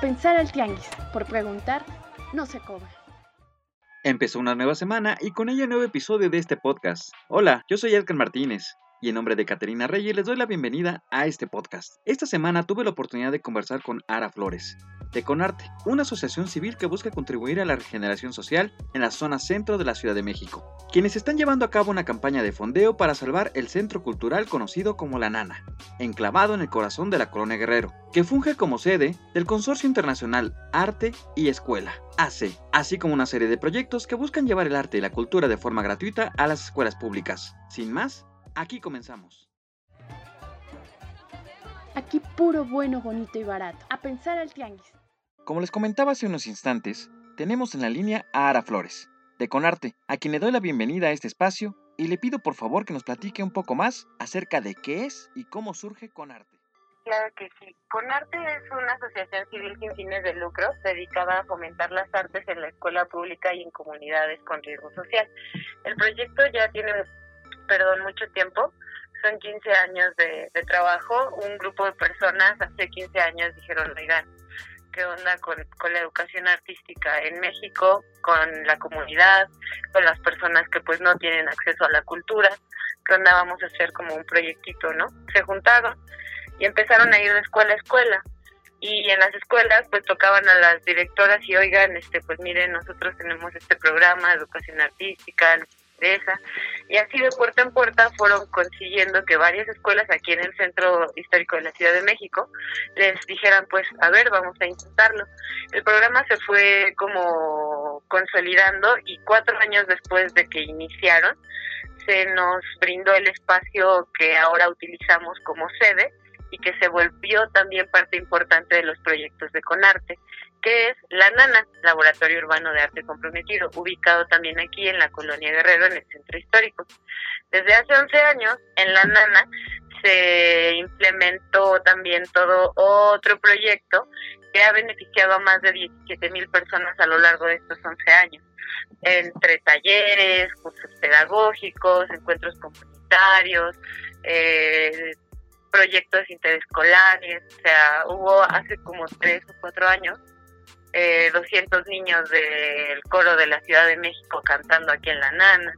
Pensar al tianguis, por preguntar, no se cobra. Empezó una nueva semana y con ella un nuevo episodio de este podcast. Hola, yo soy Edgar Martínez y en nombre de Caterina Reyes les doy la bienvenida a este podcast. Esta semana tuve la oportunidad de conversar con Ara Flores, de Conarte, una asociación civil que busca contribuir a la regeneración social en la zona centro de la Ciudad de México, quienes están llevando a cabo una campaña de fondeo para salvar el centro cultural conocido como La Nana, enclavado en el corazón de la colonia Guerrero, que funge como sede del Consorcio Internacional Arte y Escuela, ACE, así como una serie de proyectos que buscan llevar el arte y la cultura de forma gratuita a las escuelas públicas. Sin más, Aquí comenzamos. Aquí puro bueno, bonito y barato. A pensar al tianguis. Como les comentaba hace unos instantes, tenemos en la línea a Ara Flores, de Conarte, a quien le doy la bienvenida a este espacio y le pido por favor que nos platique un poco más acerca de qué es y cómo surge Conarte. Claro que sí. Conarte es una asociación civil sin fines de lucro dedicada a fomentar las artes en la escuela pública y en comunidades con riesgo social. El proyecto ya tiene perdón, mucho tiempo. Son 15 años de, trabajo. Un grupo de personas hace 15 años dijeron, oigan, ¿qué onda con, con la educación artística en México, con la comunidad, con las personas que pues no tienen acceso a la cultura? ¿Qué onda vamos a hacer como un proyectito, no? Se juntaron y empezaron a ir de escuela a escuela y en las escuelas pues tocaban a las directoras y oigan este pues miren nosotros tenemos este programa de educación artística esa. Y así de puerta en puerta fueron consiguiendo que varias escuelas aquí en el centro histórico de la Ciudad de México les dijeran, pues, a ver, vamos a intentarlo. El programa se fue como consolidando y cuatro años después de que iniciaron, se nos brindó el espacio que ahora utilizamos como sede y que se volvió también parte importante de los proyectos de Conarte que es La Nana, Laboratorio Urbano de Arte Comprometido, ubicado también aquí en la Colonia Guerrero, en el centro histórico. Desde hace 11 años, en La Nana se implementó también todo otro proyecto que ha beneficiado a más de 17 mil personas a lo largo de estos 11 años, entre talleres, cursos pedagógicos, encuentros comunitarios, eh, proyectos interescolares, o sea, hubo hace como tres o cuatro años eh, 200 niños del coro de la Ciudad de México cantando aquí en La Nana.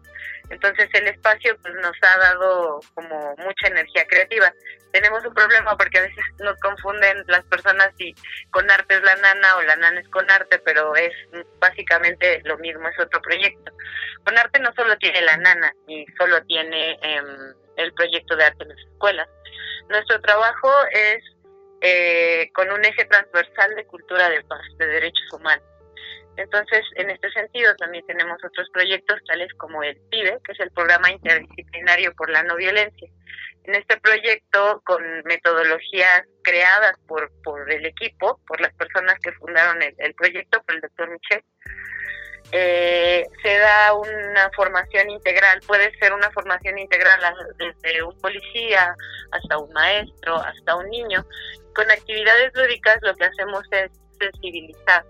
Entonces el espacio pues nos ha dado como mucha energía creativa. Tenemos un problema porque a veces nos confunden las personas si con arte es la nana o la nana es con arte, pero es básicamente lo mismo, es otro proyecto. Con arte no solo tiene la nana y solo tiene em, el proyecto de arte en las escuelas. Nuestro trabajo es eh, con un eje transversal de cultura de paz, de derechos humanos. Entonces, en este sentido, también tenemos otros proyectos tales como el PIBE, que es el Programa Interdisciplinario por la No Violencia. En este proyecto, con metodologías creadas por, por el equipo, por las personas que fundaron el, proyecto, por el doctor Michel, eh, se da una formación integral, puede ser una formación integral desde un policía hasta un maestro, hasta un niño. Con actividades lúdicas lo que hacemos es sensibilizar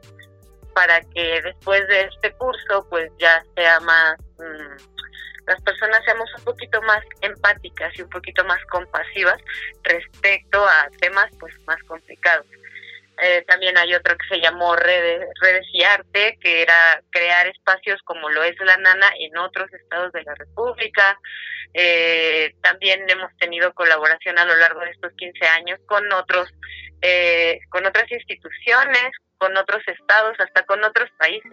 para que después de este curso pues ya sea más, las personas seamos un poquito más empáticas y un poquito más compasivas respecto a temas pues más complicados. Eh, también hay otro que se llamó Redes, Redes y Arte, que era crear espacios como lo es la Nana en otros estados de la República. Eh, también hemos tenido colaboración a lo largo de estos 15 años con otros, eh, con otras instituciones, con otros estados, hasta con otros países.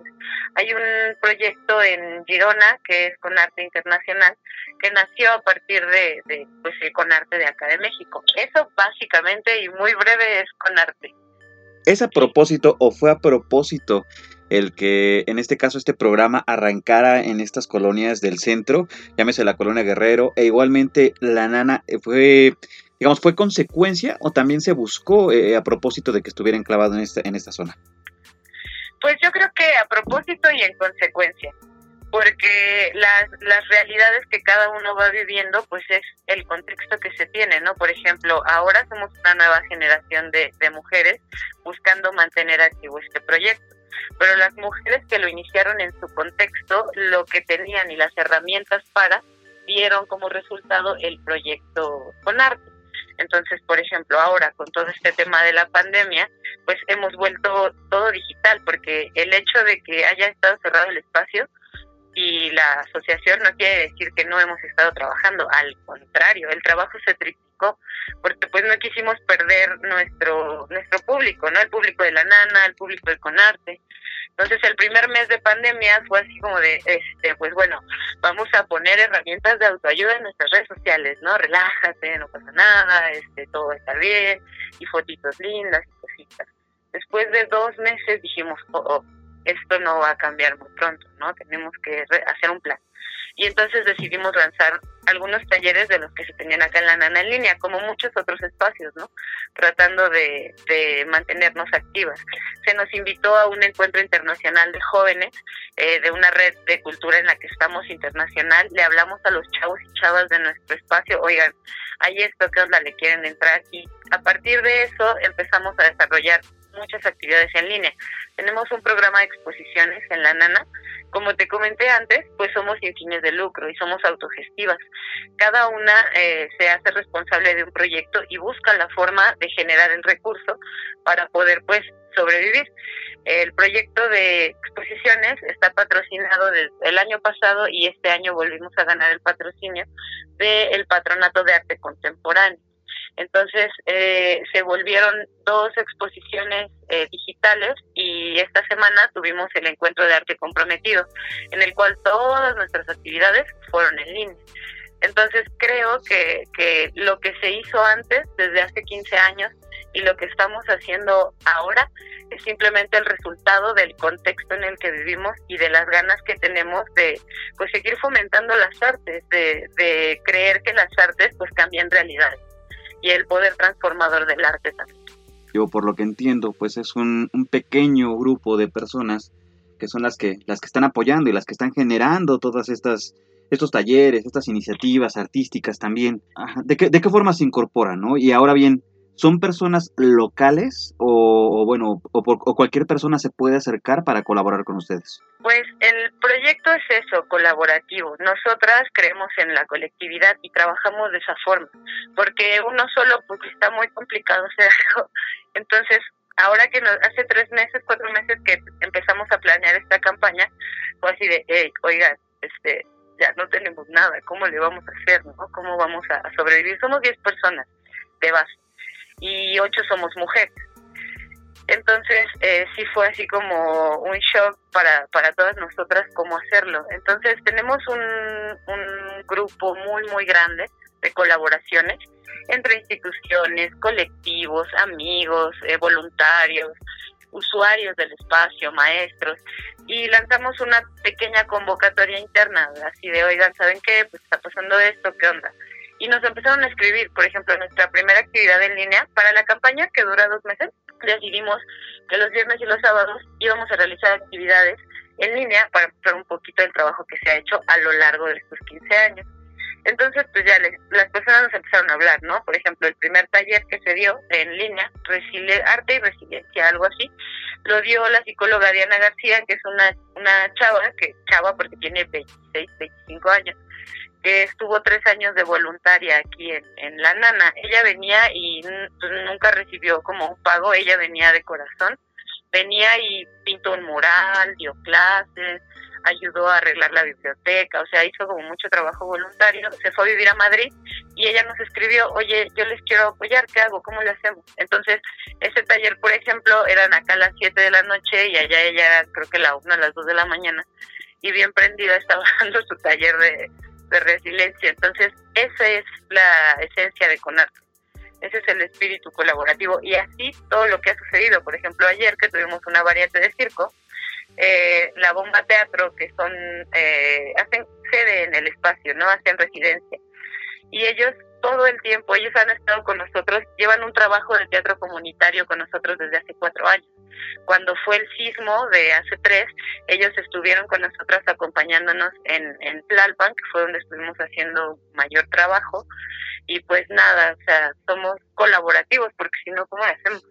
Hay un proyecto en Girona que es con arte internacional que nació a partir de, de pues, con arte de acá de México. Eso básicamente y muy breve es con arte. ¿Es a propósito o fue a propósito el que en este caso este programa arrancara en estas colonias del centro, llámese la colonia Guerrero, e igualmente la nana eh, fue, digamos, fue consecuencia o también se buscó eh, a propósito de que estuviera enclavado en esta, en esta zona? Pues yo creo que a propósito y en consecuencia porque las, las realidades que cada uno va viviendo, pues es el contexto que se tiene, ¿no? Por ejemplo, ahora somos una nueva generación de, de mujeres buscando mantener activo este proyecto, pero las mujeres que lo iniciaron en su contexto, lo que tenían y las herramientas para, dieron como resultado el proyecto con arte. Entonces, por ejemplo, ahora con todo este tema de la pandemia, pues hemos vuelto todo digital, porque el hecho de que haya estado cerrado el espacio y la asociación no quiere decir que no hemos estado trabajando, al contrario, el trabajo se triplicó, porque pues no quisimos perder nuestro nuestro público, ¿no? El público de la nana, el público del Conarte. Entonces el primer mes de pandemia fue así como de, este, pues bueno, vamos a poner herramientas de autoayuda en nuestras redes sociales, ¿no? Relájate, no pasa nada, este, todo está bien, y fotitos lindas y cositas. Después de dos meses dijimos, oh, oh, esto no va a cambiar muy pronto, ¿no? Tenemos que hacer un plan y entonces decidimos lanzar algunos talleres de los que se tenían acá en la Nana en línea, como muchos otros espacios, ¿no? Tratando de, mantenernos activas. Se nos invitó a un encuentro internacional de jóvenes eh, de una red de cultura en la que estamos internacional. Le hablamos a los chavos y chavas de nuestro espacio, oigan, hay esto, ¿qué onda le quieren entrar? Y a partir de eso empezamos a desarrollar muchas actividades en línea. Tenemos un programa de exposiciones en la Nana como te comenté antes, pues somos sin fines de lucro y somos autogestivas. Cada una eh, se hace responsable de un proyecto y busca la forma de generar el recurso para poder pues sobrevivir. El proyecto de exposiciones está patrocinado desde el año pasado y este año volvimos a ganar el patrocinio del Patronato de Arte Contemporáneo. Entonces eh, se volvieron dos exposiciones eh, digitales y esta semana tuvimos el encuentro de arte comprometido, en el cual todas nuestras actividades fueron en línea. Entonces creo que, que lo que se hizo antes, desde hace 15 años, y lo que estamos haciendo ahora es simplemente el resultado del contexto en el que vivimos y de las ganas que tenemos de pues seguir fomentando las artes, de, de creer que las artes pues cambian realidades y el poder transformador del arte también. Yo por lo que entiendo, pues es un, pequeño grupo de personas que son las que, las que están apoyando y las que están generando todas estas estos talleres, estas iniciativas artísticas también. ¿De qué, ¿De qué forma se incorporan? ¿no? Y ahora bien, ¿Son personas locales o, bueno, o, cualquier persona se puede acercar para colaborar con ustedes? Pues el proyecto es eso, colaborativo. Nosotras creemos en la colectividad y trabajamos de esa forma, porque uno solo pues está muy complicado hacer algo. Entonces, ahora que nos, hace tres meses, cuatro meses que empezamos a planear esta campaña, fue así de, hey, oigan, este, ya no tenemos nada, ¿cómo le vamos a hacer? ¿no? ¿Cómo vamos a sobrevivir? Somos diez personas de base y ocho somos mujeres. Entonces eh, sí fue así como un shock para, para todas nosotras cómo hacerlo. Entonces tenemos un, un grupo muy, muy grande de colaboraciones entre instituciones, colectivos, amigos, eh, voluntarios, usuarios del espacio, maestros, y lanzamos una pequeña convocatoria interna, así de, oigan, ¿saben qué? Pues está pasando esto, ¿qué onda? Y nos empezaron a escribir, por ejemplo, nuestra primera actividad en línea para la campaña que dura dos meses, decidimos que los viernes y los sábados íbamos a realizar actividades en línea para mostrar un poquito del trabajo que se ha hecho a lo largo de estos 15 años. Entonces, pues ya las personas nos empezaron a hablar, ¿no? Por ejemplo, el primer taller que se dio en línea, Arte y Resiliencia, algo así, lo dio la psicóloga Diana García, que es una, una chava, que chava porque tiene 26, 25 años, que estuvo tres años de voluntaria aquí en, La Nana. Ella venía y nunca recibió como un pago, ella venía de corazón, venía y pintó un mural, dio clases, ayudó a arreglar la biblioteca, o sea, hizo como mucho trabajo voluntario, se fue a vivir a Madrid y ella nos escribió, oye, yo les quiero apoyar, ¿qué hago? ¿Cómo le hacemos? Entonces, ese taller, por ejemplo, eran acá a las 7 de la noche y allá ella era creo que la 1 a las 2 de la mañana y bien prendida estaba dando su taller de de resiliencia. Entonces, esa es la esencia de CONARTE. Ese es el espíritu colaborativo. Y así todo lo que ha sucedido. Por ejemplo, ayer que tuvimos una variante de circo, eh, la Bomba Teatro, que son, eh, hacen sede en el espacio, ¿no? Hacen residencia. Y ellos todo el tiempo, ellos han estado con nosotros, llevan un trabajo de teatro comunitario con nosotros desde hace cuatro años. Cuando fue el sismo de hace tres, ellos estuvieron con nosotras acompañándonos en, en Tlalpan, que fue donde estuvimos haciendo mayor trabajo. Y pues nada, o sea, somos colaborativos, porque si no, ¿cómo hacemos?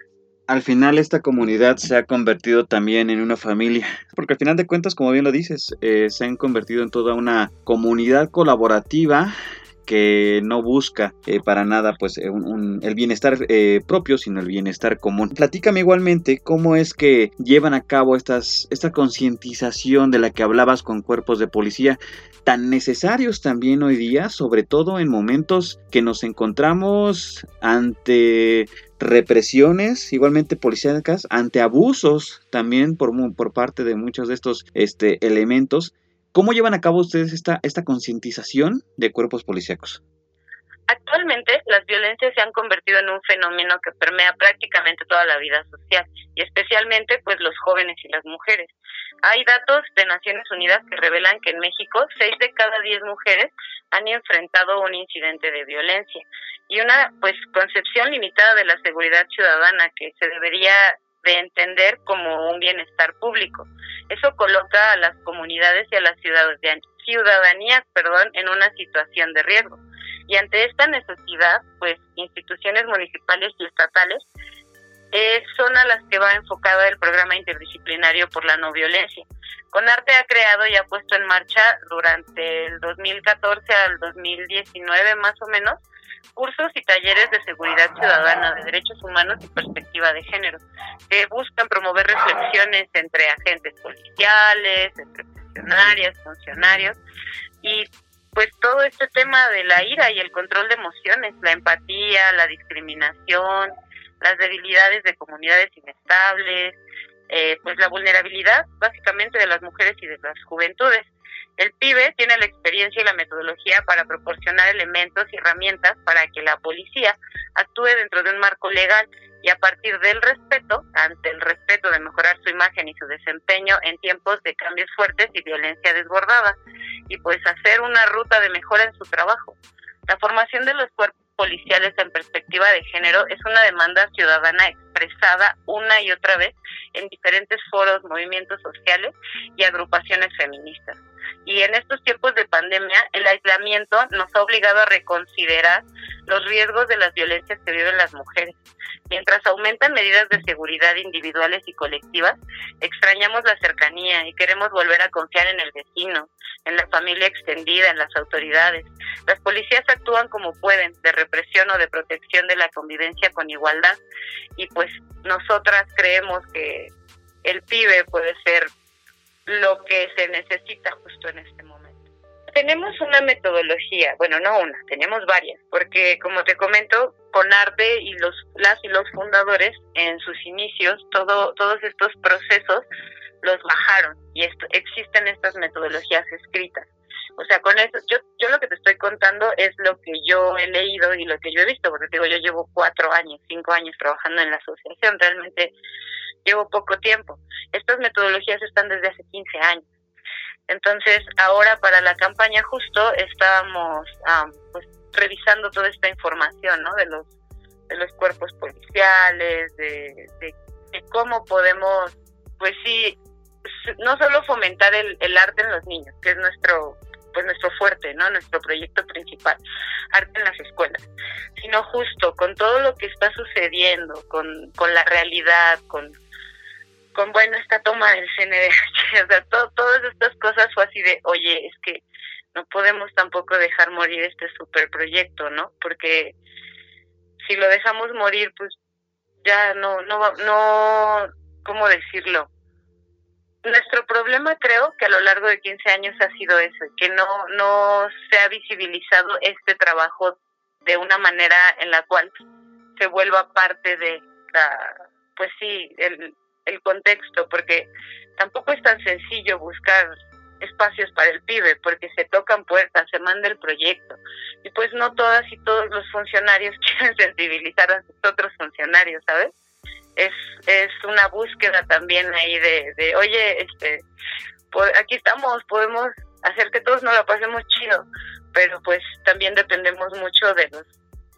al final esta comunidad se ha convertido también en una familia, porque al final de cuentas, como bien lo dices, eh, se han convertido en toda una comunidad colaborativa que no busca eh, para nada pues eh, el bienestar eh, propio, sino el bienestar común. Platícame igualmente cómo es que llevan a cabo estas, esta concientización de la que hablabas con cuerpos de policía, tan necesarios también hoy día, sobre todo en momentos que nos encontramos ante represiones igualmente policíacas, ante abusos también por, por parte de muchos de estos este, elementos ¿Cómo llevan a cabo ustedes esta, esta concientización de cuerpos policíacos? Actualmente las violencias se han convertido en un fenómeno que permea prácticamente toda la vida social y especialmente pues los jóvenes y las mujeres. Hay datos de Naciones Unidas que revelan que en México seis de cada diez mujeres han enfrentado un incidente de violencia y una pues concepción limitada de la seguridad ciudadana que se debería de entender como un bienestar público. Eso coloca a las comunidades y a las ciudadanías perdón, en una situación de riesgo. Y ante esta necesidad, pues instituciones municipales y estatales eh, son a las que va enfocado el programa interdisciplinario por la no violencia. CONARTE ha creado y ha puesto en marcha durante el 2014 al 2019 más o menos cursos y talleres de seguridad ciudadana, de derechos humanos y perspectiva de género, que buscan promover reflexiones entre agentes policiales, entre funcionarias, funcionarios, y pues todo este tema de la ira y el control de emociones, la empatía, la discriminación, las debilidades de comunidades inestables, eh, pues la vulnerabilidad básicamente de las mujeres y de las juventudes. El PIBE tiene la experiencia y la metodología para proporcionar elementos y herramientas para que la policía actúe dentro de un marco legal y a partir del respeto, ante el respeto de mejorar su imagen y su desempeño en tiempos de cambios fuertes y violencia desbordada, y pues hacer una ruta de mejora en su trabajo. La formación de los cuerpos policiales en perspectiva de género es una demanda ciudadana expresada una y otra vez en diferentes foros, movimientos sociales y agrupaciones feministas. Y en estos tiempos de pandemia, el aislamiento nos ha obligado a reconsiderar los riesgos de las violencias que viven las mujeres. Mientras aumentan medidas de seguridad individuales y colectivas, extrañamos la cercanía y queremos volver a confiar en el vecino, en la familia extendida, en las autoridades. Las policías actúan como pueden, de represión o de protección de la convivencia con igualdad, y pues nosotras creemos que el pibe puede ser lo que se necesita justo en este momento. Tenemos una metodología, bueno, no una, tenemos varias, porque como te comento, con arte y los las y los fundadores en sus inicios, todo todos estos procesos los bajaron y existen estas metodologías escritas. O sea, con eso, yo, yo lo que te estoy contando es lo que yo he leído y lo que yo he visto, porque digo, yo llevo cuatro años, cinco años trabajando en la asociación, realmente llevo poco tiempo. Estas metodologías están desde hace 15 años. Entonces, ahora para la campaña justo estábamos pues, revisando toda esta información, ¿no? De los de los cuerpos policiales, de, de, cómo podemos, pues sí, no solo fomentar el, el arte en los niños, que es nuestro pues nuestro fuerte, ¿no? Nuestro proyecto principal, arte en las escuelas, sino justo con todo lo que está sucediendo, con, con la realidad, con con, bueno, esta toma del CNDH, o sea, todas estas cosas fue así de, oye, es que no podemos tampoco dejar morir este superproyecto, ¿no? Porque si lo dejamos morir, pues ya no, no, no, ¿cómo decirlo? Nuestro problema creo que a lo largo de 15 años ha sido ese, que no, no se ha visibilizado este trabajo de una manera en la cual se vuelva parte de la, pues sí, el, el contexto, porque tampoco es tan sencillo buscar espacios para el pibe, porque se tocan puertas, se manda el proyecto, y pues no todas y todos los funcionarios quieren sensibilizar a sus otros funcionarios, ¿sabes? Es, es una búsqueda también ahí de, de oye, este, aquí estamos, podemos hacer que todos nos lo pasemos chido, pero pues también dependemos mucho de los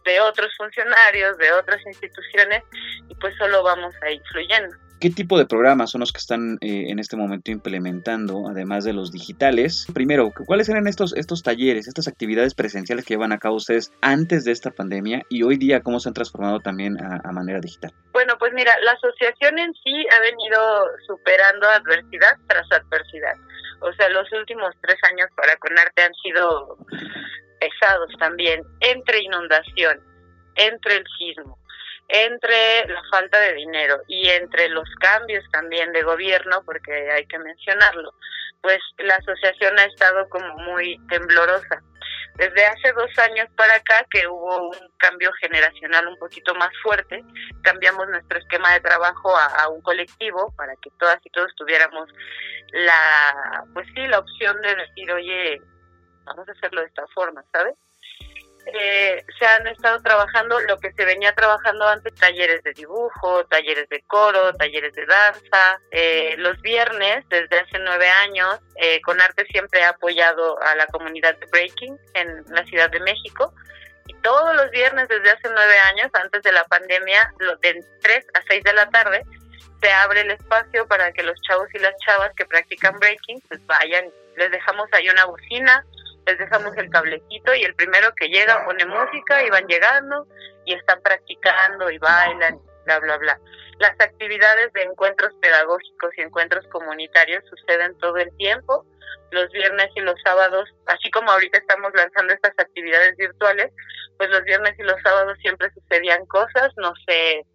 de otros funcionarios, de otras instituciones, y pues solo vamos ahí fluyendo. ¿Qué tipo de programas son los que están eh, en este momento implementando, además de los digitales? Primero, ¿cuáles eran estos, estos talleres, estas actividades presenciales que llevan a cabo ustedes antes de esta pandemia y hoy día cómo se han transformado también a, manera digital? Bueno, pues mira, la asociación en sí ha venido superando adversidad tras adversidad. O sea, los últimos tres años para Conarte han sido pesados también, entre inundación, entre el sismo, entre la falta de dinero y entre los cambios también de gobierno, porque hay que mencionarlo, pues la asociación ha estado como muy temblorosa. Desde hace dos años para acá que hubo un cambio generacional un poquito más fuerte, cambiamos nuestro esquema de trabajo a, un colectivo para que todas y todos tuviéramos la, pues sí, la opción de decir, oye, vamos a hacerlo de esta forma, ¿sabes? Eh, se han estado trabajando lo que se venía trabajando antes, talleres de dibujo, talleres de coro, talleres de danza. Eh, los viernes, desde hace nueve años, eh, con arte siempre ha apoyado a la comunidad de Breaking en la Ciudad de México. Y todos los viernes desde hace nueve años, antes de la pandemia, de 3 a 6 de la tarde, se abre el espacio para que los chavos y las chavas que practican breaking pues vayan, les dejamos ahí una bocina, les dejamos el cablecito y el primero que llega pone música y van llegando y están practicando y bailan, bla, bla, bla. Las actividades de encuentros pedagógicos y encuentros comunitarios suceden todo el tiempo, los viernes y los sábados, así como ahorita estamos lanzando estas actividades virtuales, pues los viernes y los sábados siempre sucedían cosas, no sé,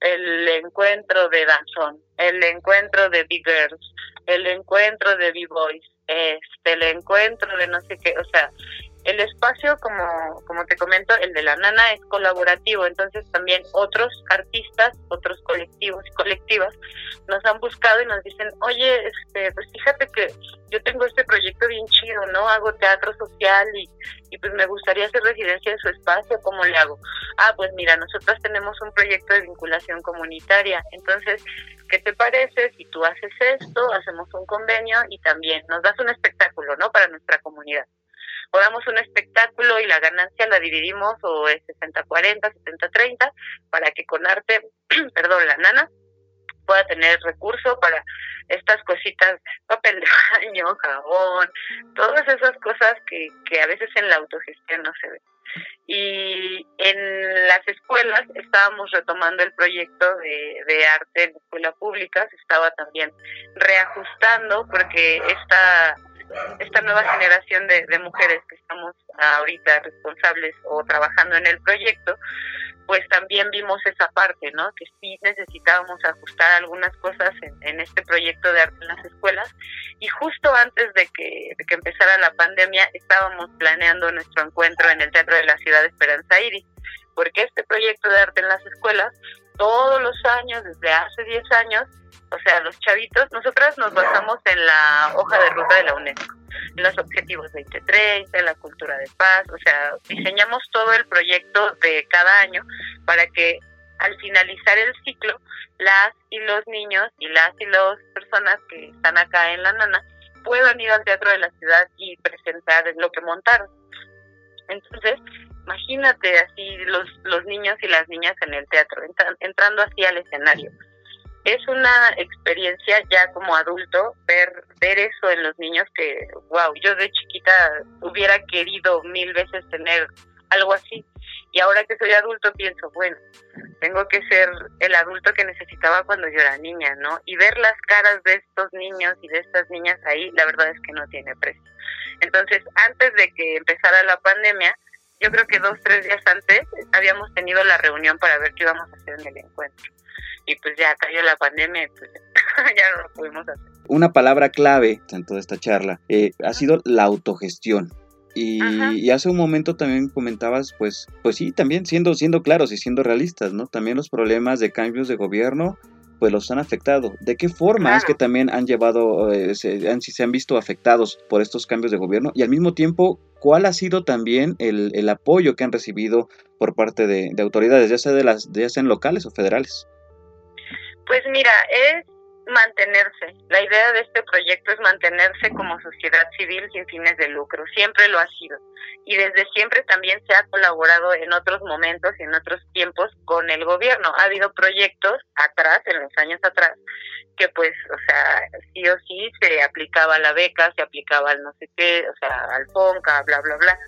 el encuentro de danzón, el encuentro de big girls, el encuentro de b-boys, este, el encuentro de no sé qué, o sea, el espacio, como, como te comento, el de la nana es colaborativo, entonces también otros artistas, otros colectivos y colectivas nos han buscado y nos dicen, oye, este, pues fíjate que yo tengo este proyecto bien chido, ¿no? Hago teatro social y, y pues me gustaría hacer residencia en su espacio, ¿cómo le hago? Ah, pues mira, nosotros tenemos un proyecto de vinculación comunitaria, entonces, ¿qué te parece si tú haces esto, hacemos un convenio y también nos das un espectáculo, ¿no? Para nuestra comunidad o damos un espectáculo y la ganancia la dividimos o es 60-40, 70-30 para que con arte, perdón, la nana pueda tener recurso para estas cositas, papel de baño, jabón, todas esas cosas que, que a veces en la autogestión no se ven. Y en las escuelas estábamos retomando el proyecto de, de arte en escuela pública, se estaba también reajustando porque esta esta nueva generación de, de mujeres que estamos ahorita responsables o trabajando en el proyecto, pues también vimos esa parte, ¿no? Que sí necesitábamos ajustar algunas cosas en, este proyecto de arte en las escuelas. Y justo antes de que, de que empezara la pandemia, estábamos planeando nuestro encuentro en el Teatro de la Ciudad de Esperanza Iris, porque este proyecto de arte en las escuelas, todos los años, desde hace 10 años, o sea, los chavitos, nosotras nos basamos en la hoja de ruta de la UNESCO, en los objetivos 2030, en la cultura de paz, o sea, diseñamos todo el proyecto de cada año para que al finalizar el ciclo, las y los niños y las y las personas que están acá en La Nana puedan ir al teatro de la ciudad y presentar lo que montaron. Entonces, imagínate así los, los niños y las niñas en el teatro, entrando así al escenario es una experiencia ya como adulto ver ver eso en los niños que wow yo de chiquita hubiera querido mil veces tener algo así. Y ahora que soy adulto pienso bueno tengo que ser el adulto que necesitaba cuando yo era niña no y ver las caras de estos niños y de estas niñas ahí la verdad es que no tiene precio. Entonces antes de que empezara la pandemia yo creo que dos tres días antes habíamos tenido la reunión para ver qué íbamos a hacer en el encuentro y pues ya cayó la pandemia y pues ya no lo pudimos hacer. Una palabra clave en toda esta charla eh, ha sido la autogestión. Y, y, hace un momento también comentabas, pues, pues sí, también siendo, siendo claros y siendo realistas, ¿no? También los problemas de cambios de gobierno, pues los han afectado. ¿De qué forma claro. es que también han llevado, eh, se, han, se han visto afectados por estos cambios de gobierno? Y al mismo tiempo, ¿cuál ha sido también el, el apoyo que han recibido por parte de, de autoridades, ya sea de las, ya sean locales o federales? Pues mira, es mantenerse. La idea de este proyecto es mantenerse como sociedad civil sin fines de lucro. Siempre lo ha sido. Y desde siempre también se ha colaborado en otros momentos y en otros tiempos con el gobierno. Ha habido proyectos atrás, en los años atrás, que pues, o sea, sí o sí se aplicaba la beca, se aplicaba al no sé qué, o sea, al FONCA, bla, bla, bla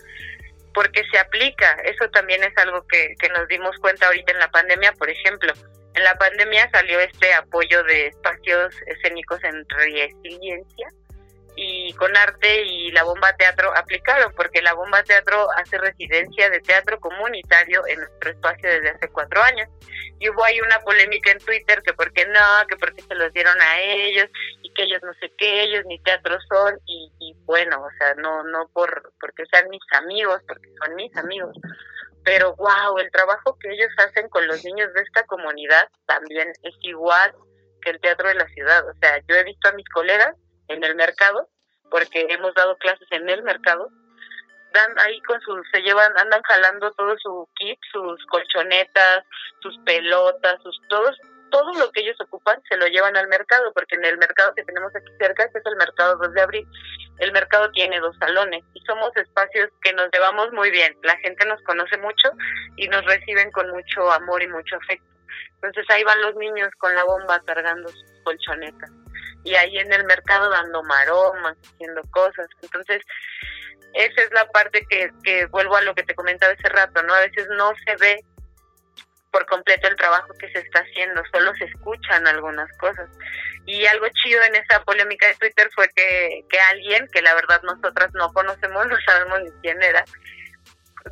porque se aplica. Eso también es algo que, que nos dimos cuenta ahorita en la pandemia, por ejemplo en la pandemia salió este apoyo de espacios escénicos en resiliencia y con arte y la bomba teatro aplicaron, porque la bomba teatro hace residencia de teatro comunitario en nuestro espacio desde hace cuatro años. Y hubo ahí una polémica en Twitter que por qué no, que por qué se los dieron a ellos y que ellos no sé qué, ellos ni teatro son y, y bueno, o sea, no no por porque sean mis amigos, porque son mis amigos, pero wow, el trabajo que ellos hacen con los niños de esta comunidad también es igual que el teatro de la ciudad. O sea, yo he visto a mis colegas en el mercado, porque hemos dado clases en el mercado, dan ahí con sus, se llevan, andan jalando todo su kit, sus colchonetas, sus pelotas, sus todos, todo lo que ellos ocupan se lo llevan al mercado, porque en el mercado que tenemos aquí cerca, es el mercado 2 de abril, el mercado tiene dos salones y somos espacios que nos llevamos muy bien. La gente nos conoce mucho y nos reciben con mucho amor y mucho afecto. Entonces ahí van los niños con la bomba cargando sus colchonetas y ahí en el mercado dando maromas, haciendo cosas. Entonces, esa es la parte que, que vuelvo a lo que te comentaba hace rato, ¿no? A veces no se ve por completo el trabajo que se está haciendo, solo se escuchan algunas cosas. Y algo chido en esa polémica de Twitter fue que, que alguien, que la verdad nosotras no conocemos, no sabemos ni quién era,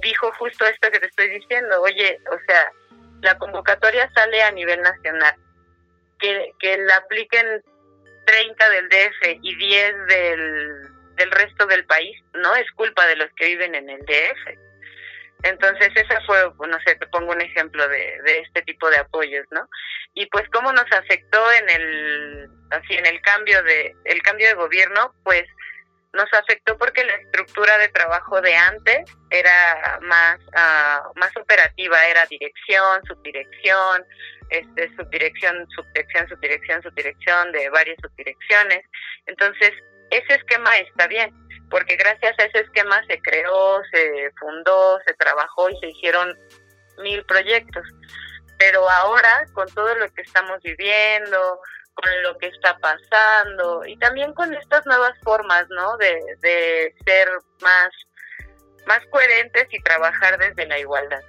dijo justo esto que te estoy diciendo, oye, o sea, la convocatoria sale a nivel nacional, que, que la apliquen 30 del DF y 10 del, del resto del país, no es culpa de los que viven en el DF. Entonces, esa fue, no sé, te pongo un ejemplo de, este tipo de apoyos, ¿no? Y pues cómo nos afectó en el, así, en el cambio de, el cambio de gobierno, pues nos afectó porque la estructura de trabajo de antes era más, uh, más operativa, era dirección, subdirección, este, subdirección, subdirección, subdirección, subdirección de varias subdirecciones. Entonces, ese esquema está bien, porque gracias a ese esquema se creó, se fundó, se trabajó y se hicieron mil proyectos. Pero ahora, con todo lo que estamos viviendo, con lo que está pasando y también con estas nuevas formas, ¿no? De, de ser más, más coherentes y trabajar desde la igualdad.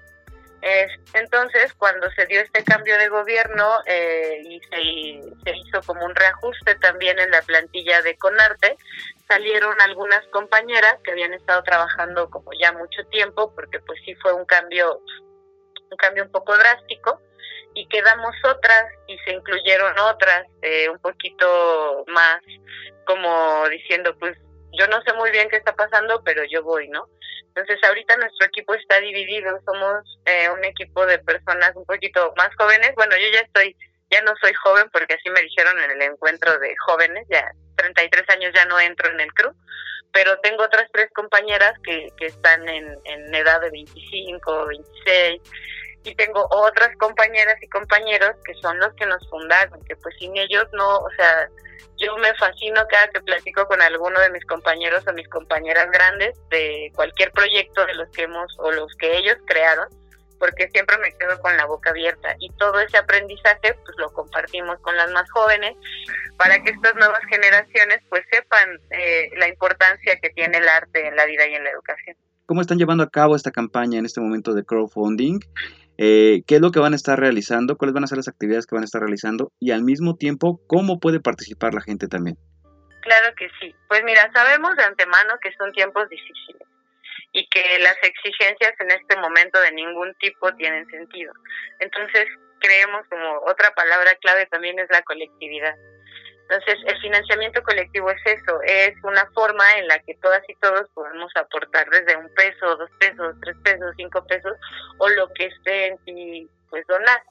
Entonces, cuando se dio este cambio de gobierno eh, y se, se, hizo como un reajuste también en la plantilla de Conarte, salieron algunas compañeras que habían estado trabajando como ya mucho tiempo, porque pues sí fue un cambio, un cambio un poco drástico, y quedamos otras y se incluyeron otras eh, un poquito más como diciendo pues yo no sé muy bien qué está pasando pero yo voy no entonces ahorita nuestro equipo está dividido somos eh, un equipo de personas un poquito más jóvenes. Bueno yo ya estoy ya no soy joven porque así me dijeron en el encuentro de jóvenes ya 33 años ya no entro en el crew pero tengo otras tres compañeras que, que están en, en edad de 25 26 y tengo otras compañeras y compañeros que son los que nos fundaron, que pues sin ellos no, o sea, yo me fascino cada que platico con alguno de mis compañeros o mis compañeras grandes de cualquier proyecto de los que hemos o los que ellos crearon, porque siempre me quedo con la boca abierta y todo ese aprendizaje pues lo compartimos con las más jóvenes para que estas nuevas generaciones pues sepan eh, la importancia que tiene el arte en la vida y en la educación. ¿Cómo están llevando a cabo esta campaña en este momento de crowdfunding? Eh, qué es lo que van a estar realizando, cuáles van a ser las actividades que van a estar realizando y al mismo tiempo cómo puede participar la gente también. Claro que sí. Pues mira, sabemos de antemano que son tiempos difíciles y que las exigencias en este momento de ningún tipo tienen sentido. Entonces, creemos como otra palabra clave también es la colectividad. Entonces, el financiamiento colectivo es eso, es una forma en la que todas y todos podemos aportar desde un peso, dos pesos, tres pesos, cinco pesos o lo que esté en ti, pues donar.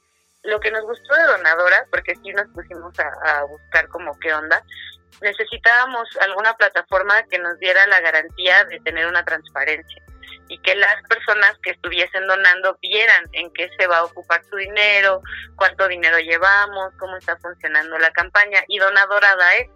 Lo que nos gustó de Donadora, porque sí nos pusimos a, a buscar como qué onda, necesitábamos alguna plataforma que nos diera la garantía de tener una transparencia y que las personas que estuviesen donando vieran en qué se va a ocupar su dinero, cuánto dinero llevamos, cómo está funcionando la campaña y donadora da eso.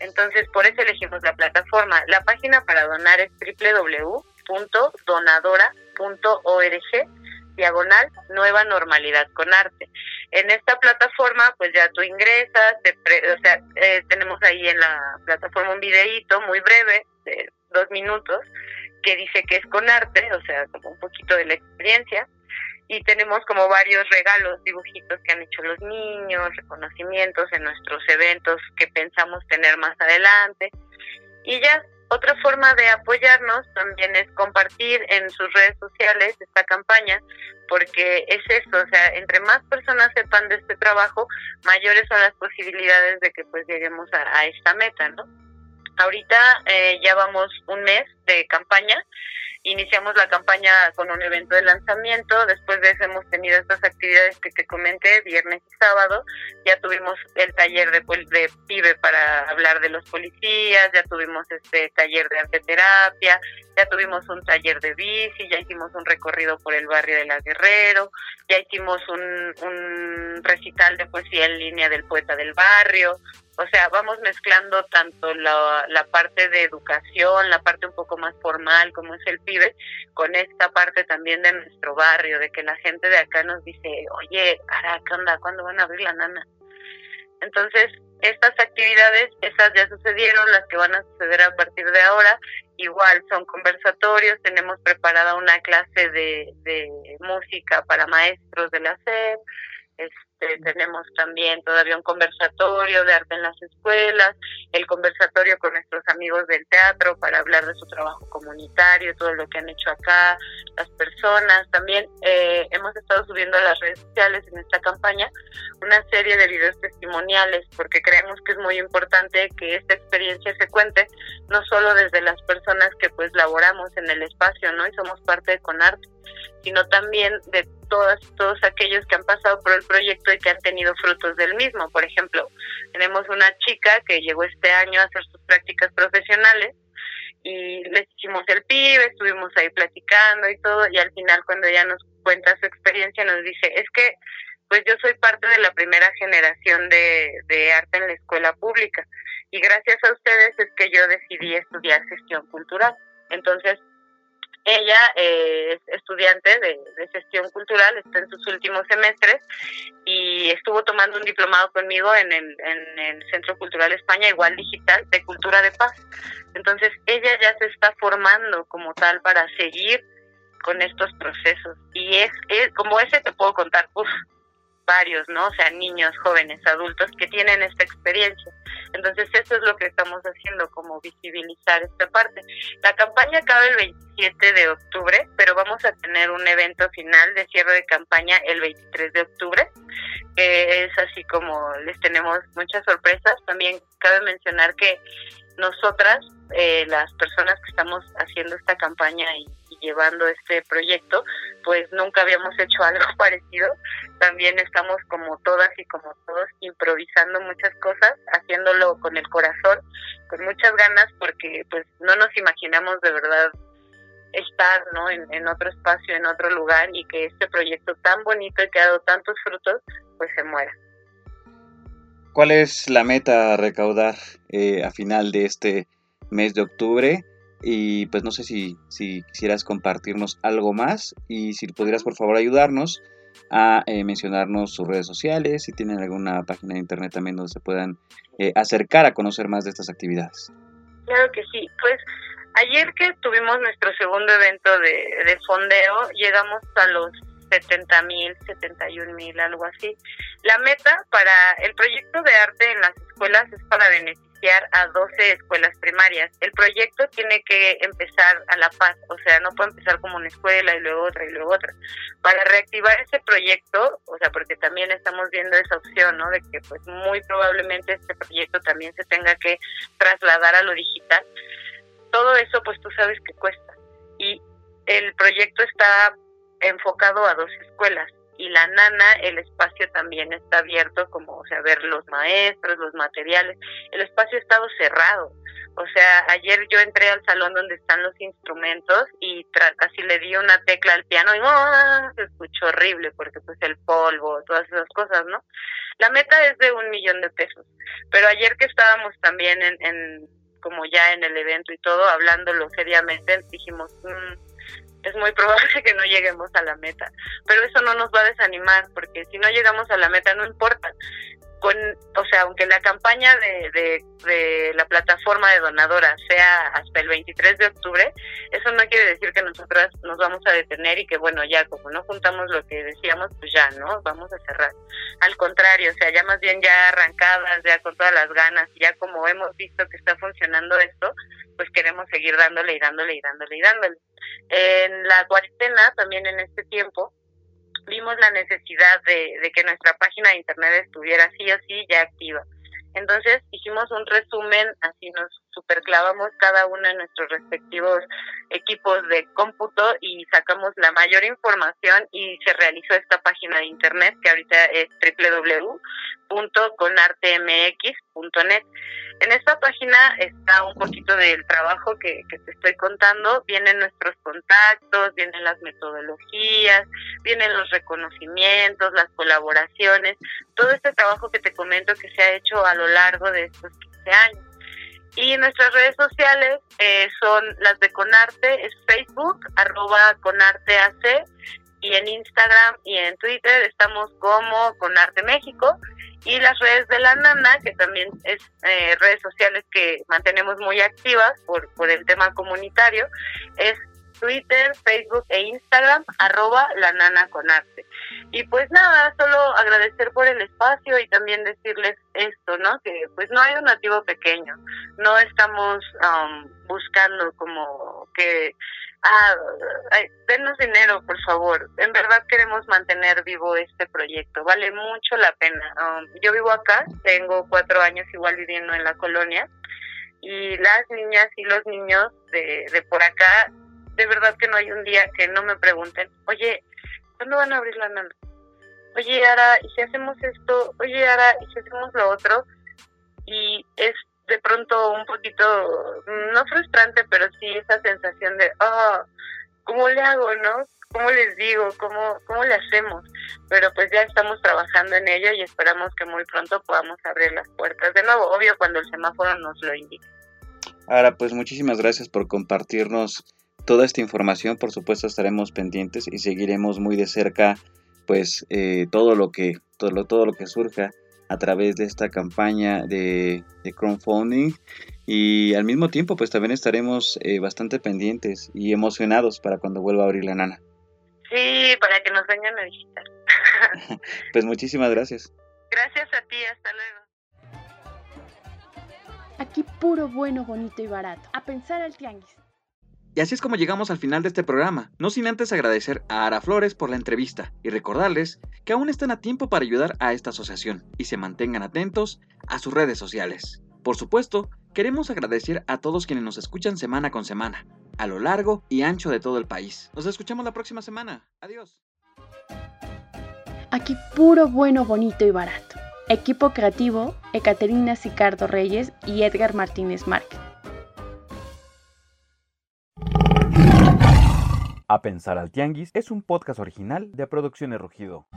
Entonces, por eso elegimos la plataforma. La página para donar es www.donadora.org diagonal nueva normalidad con arte. En esta plataforma, pues ya tú ingresas, te o sea, eh, tenemos ahí en la plataforma un videíto muy breve, de dos minutos, que dice que es con arte, o sea, como un poquito de la experiencia. Y tenemos como varios regalos, dibujitos que han hecho los niños, reconocimientos en nuestros eventos que pensamos tener más adelante. Y ya otra forma de apoyarnos también es compartir en sus redes sociales esta campaña, porque es eso, o sea, entre más personas sepan de este trabajo, mayores son las posibilidades de que pues lleguemos a, esta meta, ¿no? Ahorita eh, ya vamos un mes de campaña iniciamos la campaña con un evento de lanzamiento, después de eso hemos tenido estas actividades que te comenté, viernes y sábado, ya tuvimos el taller de, de PIBE para hablar de los policías, ya tuvimos este taller de arteterapia, ya tuvimos un taller de bici, ya hicimos un recorrido por el barrio de la Guerrero, ya hicimos un, un recital de poesía en línea del poeta del barrio, o sea, vamos mezclando tanto la, la, parte de educación, la parte un poco más formal, como es el pibe, con esta parte también de nuestro barrio, de que la gente de acá nos dice, oye, Ara, ¿qué onda? ¿Cuándo van a abrir la nana? Entonces, estas actividades, esas ya sucedieron, las que van a suceder a partir de ahora, igual son conversatorios, tenemos preparada una clase de, música para maestros de la SEP, este, tenemos también todavía un conversatorio de arte en las escuelas, el conversatorio con nuestros amigos del teatro para hablar de su trabajo comunitario, todo lo que han hecho acá, las personas. También eh, hemos estado subiendo a las redes sociales en esta campaña una serie de videos testimoniales porque creemos que es muy importante que esta experiencia se cuente no solo desde las personas que pues laboramos en el espacio, ¿no? Y somos parte de Conarte, sino también de todas, todos aquellos que han pasado por el proyecto y que han tenido frutos del mismo. Por ejemplo, tenemos una chica que llegó este año a hacer sus prácticas profesionales y le hicimos el pibe, estuvimos ahí platicando y todo, y al final cuando ella nos cuenta su experiencia nos dice, es que pues yo soy parte de la primera generación de, de arte en la escuela pública y gracias a ustedes es que yo decidí estudiar gestión cultural. Entonces, ella eh, es estudiante de, gestión cultural, está en sus últimos semestres y estuvo tomando un diplomado conmigo en el, en el Centro Cultural España, igual digital, de cultura de paz. Entonces ella ya se está formando como tal para seguir con estos procesos. Y es, es como ese te puedo contar, uf, varios, ¿no? O sea, niños, jóvenes, adultos que tienen esta experiencia. Entonces, eso es lo que estamos haciendo, como visibilizar esta parte. La campaña acaba el 27 de octubre, pero vamos a tener un evento final de cierre de campaña el 23 de octubre, que es así como les tenemos muchas sorpresas. También cabe mencionar que nosotras, eh, las personas que estamos haciendo esta campaña y llevando este proyecto, pues nunca habíamos hecho algo parecido. También estamos como todas y como todos improvisando muchas cosas, haciéndolo con el corazón, con muchas ganas, porque pues no nos imaginamos de verdad estar ¿no? en, en otro espacio, en otro lugar y que este proyecto tan bonito y que ha dado tantos frutos, pues se muera. ¿Cuál es la meta a recaudar eh, a final de este mes de octubre? Y pues no sé si, si quisieras compartirnos algo más y si pudieras por favor ayudarnos a eh, mencionarnos sus redes sociales, si tienen alguna página de internet también donde se puedan eh, acercar a conocer más de estas actividades. Claro que sí, pues ayer que tuvimos nuestro segundo evento de, de fondeo, llegamos a los 70 mil, 71 mil, algo así. La meta para el proyecto de arte en las escuelas es para beneficiar a 12 escuelas primarias. El proyecto tiene que empezar a la paz, o sea, no puede empezar como una escuela y luego otra y luego otra. Para reactivar ese proyecto, o sea, porque también estamos viendo esa opción, ¿no? De que pues muy probablemente este proyecto también se tenga que trasladar a lo digital. Todo eso pues tú sabes que cuesta. Y el proyecto está enfocado a dos escuelas y la nana el espacio también está abierto como o sea ver los maestros los materiales. El espacio ha estado cerrado. O sea ayer yo entré al salón donde están los instrumentos y casi le di una tecla al piano y ¡oh! se escuchó horrible porque pues el polvo todas esas cosas no la meta es de un millón de pesos. Pero ayer que estábamos también en, en como ya en el evento y todo hablándolo seriamente dijimos mm, es muy probable que no lleguemos a la meta. Pero eso no nos va a desanimar, porque si no llegamos a la meta no importa. con, o sea, aunque la campaña de, de, de, la plataforma de donadora sea hasta el 23 de octubre, eso no quiere decir que nosotras nos vamos a detener y que, bueno, ya como no juntamos lo que decíamos, pues ya, ¿no? Vamos a cerrar. Al contrario, o sea, ya más bien ya arrancadas, ya con todas las ganas, ya como hemos visto que está funcionando esto, pues queremos seguir dándole y dándole y dándole y dándole. En la cuarentena, también en este tiempo, vimos la necesidad de, de, que nuestra página de internet estuviera sí o sí ya activa. Entonces hicimos un resumen, así nos superclavamos cada uno de nuestros respectivos equipos de cómputo y sacamos la mayor información y se realizó esta página de internet que ahorita es www.conartemx.net. En esta página está un poquito del trabajo que, que te estoy contando, vienen nuestros contactos, vienen las metodologías, vienen los reconocimientos, las colaboraciones, todo este trabajo que te comento que se ha hecho a lo largo de estos 15 años. Y nuestras redes sociales eh, son las de Conarte, es Facebook, arroba ConarteAC, y en Instagram y en Twitter estamos como Conarte México. Y las redes de la nana, que también es eh, redes sociales que mantenemos muy activas por, por el tema comunitario, es Twitter, Facebook e Instagram, arroba la nana con arte. Y pues nada, solo agradecer por el espacio y también decirles esto, ¿no? Que pues no hay un nativo pequeño, no estamos um, buscando como que ah, denos dinero, por favor. En verdad queremos mantener vivo este proyecto, vale mucho la pena. Um, yo vivo acá, tengo cuatro años igual viviendo en la colonia y las niñas y los niños de, de por acá, de verdad que no hay un día que no me pregunten, oye, ¿cuándo van a abrir la nana? Oye, Ara, ¿y si hacemos esto? Oye, Ara, ¿y si hacemos lo otro? Y es de pronto un poquito, no frustrante, pero sí esa sensación de, oh, ¿cómo le hago, no? ¿Cómo les digo? ¿Cómo, ¿Cómo le hacemos? Pero pues ya estamos trabajando en ello y esperamos que muy pronto podamos abrir las puertas de nuevo, obvio cuando el semáforo nos lo indique. Ahora, pues muchísimas gracias por compartirnos toda esta información. Por supuesto estaremos pendientes y seguiremos muy de cerca pues eh, todo lo que todo lo, todo lo que surja a través de esta campaña de, de crowdfunding y al mismo tiempo pues también estaremos eh, bastante pendientes y emocionados para cuando vuelva a abrir la nana. Sí, para que nos vengan a visitar. pues muchísimas gracias. Gracias a ti, hasta luego. Aquí puro bueno, bonito y barato. A pensar al tianguis. Y así es como llegamos al final de este programa, no sin antes agradecer a Ara Flores por la entrevista y recordarles que aún están a tiempo para ayudar a esta asociación y se mantengan atentos a sus redes sociales. Por supuesto, queremos agradecer a todos quienes nos escuchan semana con semana, a lo largo y ancho de todo el país. Nos escuchamos la próxima semana. Adiós. Aquí puro bueno, bonito y barato. Equipo creativo, Ecaterina Sicardo Reyes y Edgar Martínez Márquez. A Pensar al Tianguis es un podcast original de Producciones Rugido.